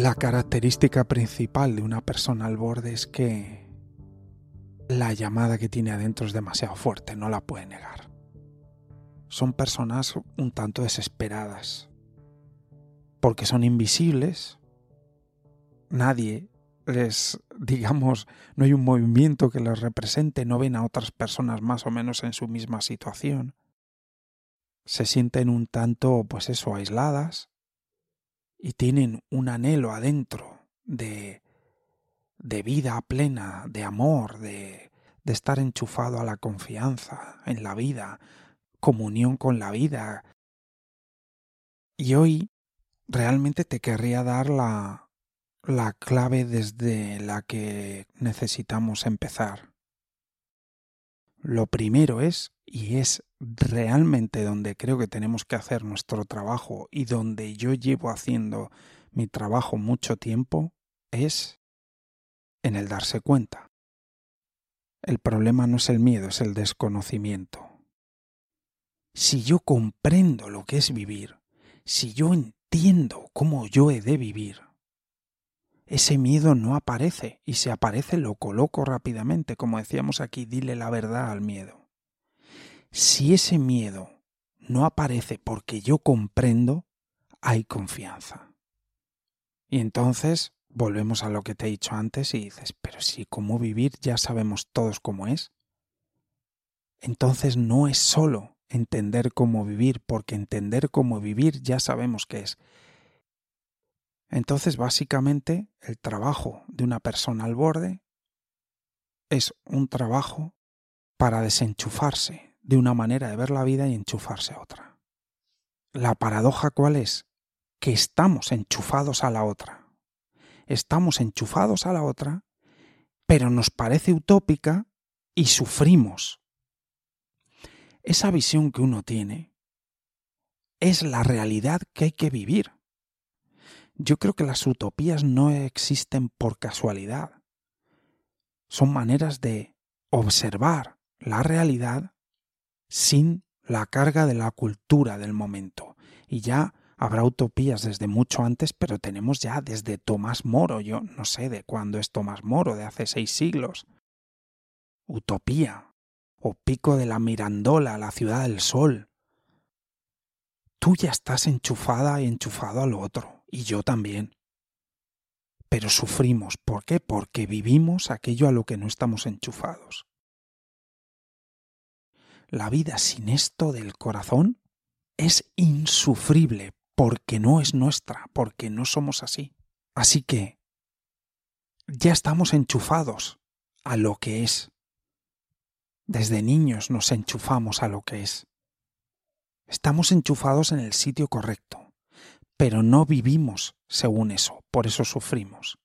La característica principal de una persona al borde es que la llamada que tiene adentro es demasiado fuerte, no la puede negar. Son personas un tanto desesperadas, porque son invisibles, nadie les, digamos, no hay un movimiento que les represente, no ven a otras personas más o menos en su misma situación. Se sienten un tanto, pues eso, aisladas, y tienen un anhelo adentro de, de vida plena, de amor, de, de estar enchufado a la confianza en la vida, comunión con la vida. Y hoy realmente te querría dar la, la clave desde la que necesitamos empezar. Lo primero es, y es realmente donde creo que tenemos que hacer nuestro trabajo y donde yo llevo haciendo mi trabajo mucho tiempo, es en el darse cuenta. El problema no es el miedo, es el desconocimiento. Si yo comprendo lo que es vivir, si yo entiendo cómo yo he de vivir, ese miedo no aparece y si aparece lo coloco rápidamente, como decíamos aquí, dile la verdad al miedo. Si ese miedo no aparece porque yo comprendo, hay confianza. Y entonces volvemos a lo que te he dicho antes y dices, pero si cómo vivir ya sabemos todos cómo es. Entonces no es solo entender cómo vivir, porque entender cómo vivir ya sabemos qué es. Entonces, básicamente, el trabajo de una persona al borde es un trabajo para desenchufarse de una manera de ver la vida y enchufarse a otra. La paradoja cuál es? Que estamos enchufados a la otra. Estamos enchufados a la otra, pero nos parece utópica y sufrimos. Esa visión que uno tiene es la realidad que hay que vivir. Yo creo que las utopías no existen por casualidad. Son maneras de observar la realidad sin la carga de la cultura del momento. Y ya habrá utopías desde mucho antes, pero tenemos ya desde Tomás Moro, yo no sé de cuándo es Tomás Moro, de hace seis siglos. Utopía, o Pico de la Mirandola, la ciudad del sol. Tú ya estás enchufada y enchufado al otro y yo también. Pero sufrimos. ¿Por qué? Porque vivimos aquello a lo que no estamos enchufados. La vida sin esto del corazón es insufrible porque no es nuestra, porque no somos así. Así que ya estamos enchufados a lo que es. Desde niños nos enchufamos a lo que es. Estamos enchufados en el sitio correcto pero no vivimos según eso, por eso sufrimos.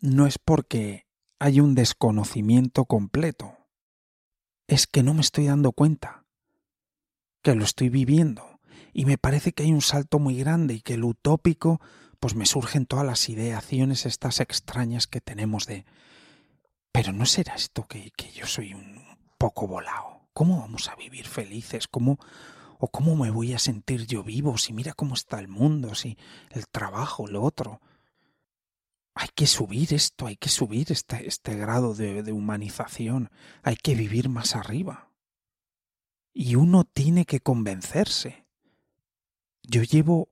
No es porque hay un desconocimiento completo, es que no me estoy dando cuenta, que lo estoy viviendo, y me parece que hay un salto muy grande y que el utópico, pues me surgen todas las ideaciones estas extrañas que tenemos de, pero no será esto que, que yo soy un poco volado. ¿Cómo vamos a vivir felices? ¿Cómo, ¿O cómo me voy a sentir yo vivo si mira cómo está el mundo, si el trabajo, lo otro? Hay que subir esto, hay que subir este, este grado de, de humanización, hay que vivir más arriba. Y uno tiene que convencerse. Yo llevo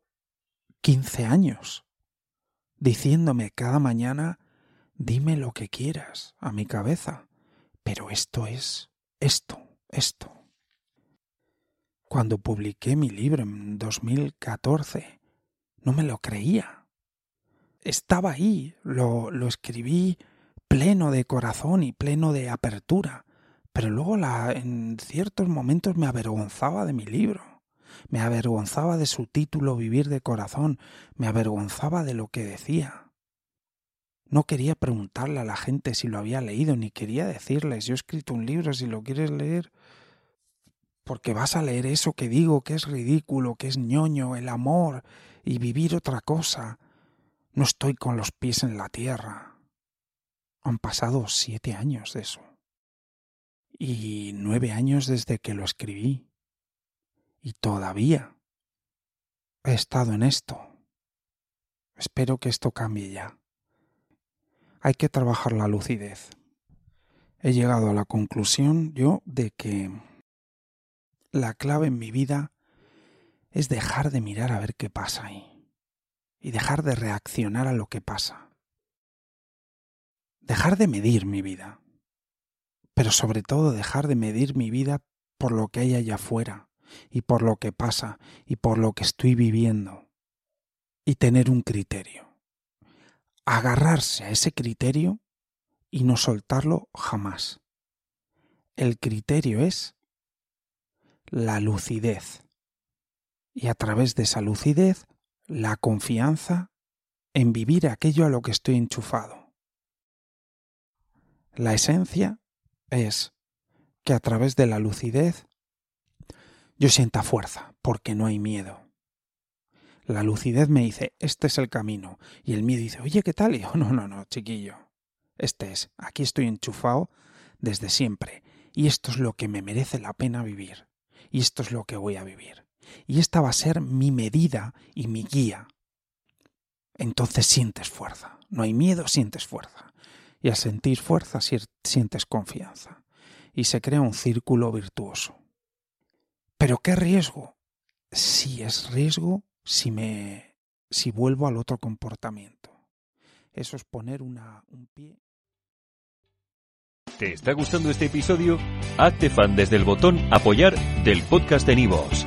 15 años diciéndome cada mañana, dime lo que quieras a mi cabeza, pero esto es esto, esto cuando publiqué mi libro en 2014, No me lo creía. Estaba ahí, lo, lo escribí pleno de corazón y pleno de apertura, pero luego la, en ciertos momentos me avergonzaba de mi libro, me avergonzaba de su título Vivir de corazón, me avergonzaba de lo que decía. No quería preguntarle a la gente si lo había leído, ni quería decirles, yo he escrito un libro, si lo quieres leer, porque vas a leer eso que digo, que es ridículo, que es ñoño, el amor, y vivir otra cosa. No estoy con los pies en la tierra. Han pasado siete años de eso. Y nueve años desde que lo escribí. Y todavía he estado en esto. Espero que esto cambie ya. Hay que trabajar la lucidez. He llegado a la conclusión yo de que la clave en mi vida es dejar de mirar a ver qué pasa ahí y dejar de reaccionar a lo que pasa. Dejar de medir mi vida, pero sobre todo dejar de medir mi vida por lo que hay allá afuera y por lo que pasa y por lo que estoy viviendo y tener un criterio. Agarrarse a ese criterio y no soltarlo jamás. El criterio es la lucidez. Y a través de esa lucidez, la confianza en vivir aquello a lo que estoy enchufado. La esencia es que a través de la lucidez yo sienta fuerza, porque no hay miedo. La lucidez me dice, este es el camino. Y el miedo dice, oye, ¿qué tal? Y yo, no, no, no, chiquillo. Este es, aquí estoy enchufado desde siempre. Y esto es lo que me merece la pena vivir y esto es lo que voy a vivir. Y esta va a ser mi medida y mi guía. Entonces sientes fuerza. No hay miedo, sientes fuerza. Y al sentir fuerza sientes confianza. Y se crea un círculo virtuoso. Pero ¿qué riesgo? Sí es riesgo si me si vuelvo al otro comportamiento. Eso es poner un pie ¿Te está gustando este episodio? Hazte fan desde el botón Apoyar del podcast de Nivos.